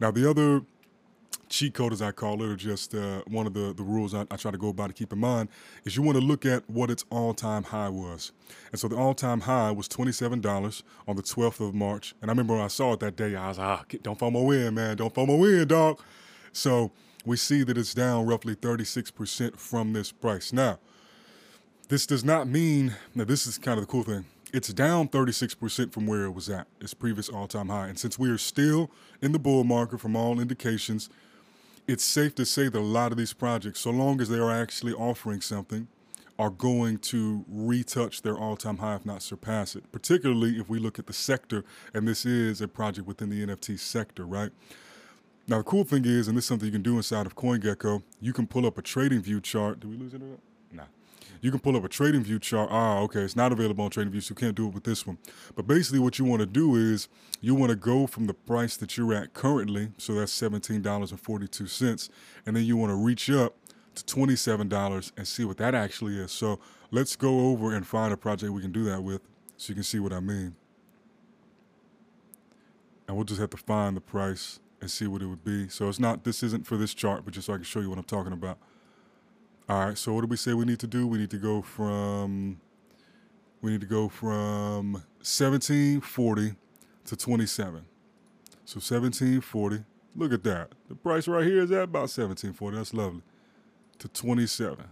Now, the other cheat code, as I call it, or just uh, one of the, the rules I, I, try to go by to keep in mind, is you want to look at what its all time high was. And so the all time high was $27 on the 12th of March. And I remember when I saw it that day, I was like, ah, don't FOMO in, man. Don't FOMO in, dog. So we see that it's down roughly 36% from this price. Now, this does not mean, now this is kind of the cool thing it's down 36% from where it was at its previous all-time high. And since we are still in the bull market from all indications, it's safe to say that a lot of these projects, so long as they are actually offering something, are going to retouch their all-time high, if not surpass it. Particularly if we look at the sector, and this is a project within the NFT sector, right? Now the cool thing is, and this is something you can do inside of CoinGecko, you can pull up a trading view chart. Did we lose it? You can pull up a trading view chart. Ah, okay, it's not available on TradingView, so you can't do it with this one. But basically what you want to do is you want to go from the price that you're at currently, so that's $17.42, and then you want to reach up to $27 and see what that actually is. So let's go over and find a project we can do that with so you can see what I mean. And we'll just have to find the price and see what it would be. So it's not, this isn't for this chart, but just so I can show you what I'm talking about. All right, so what do we say we need to do? We need to go from we need to go from 1740 to 27. So 1740. Look at that. The price right here is at about 1740. That's lovely. To 27.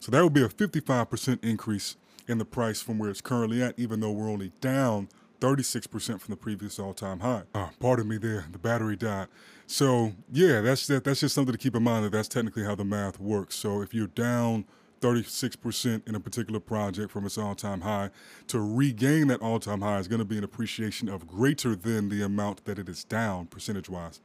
So that would be a 55% increase in the price from where it's currently at, even though we're only down 36% from the previous all-time high. Oh, pardon me there, the battery died. So yeah, that's that, that's just something to keep in mind that that's technically how the math works. So if you're down 36% in a particular project from its all-time high, to regain that all-time high is going to be an appreciation of greater than the amount that it is down percentage-wise.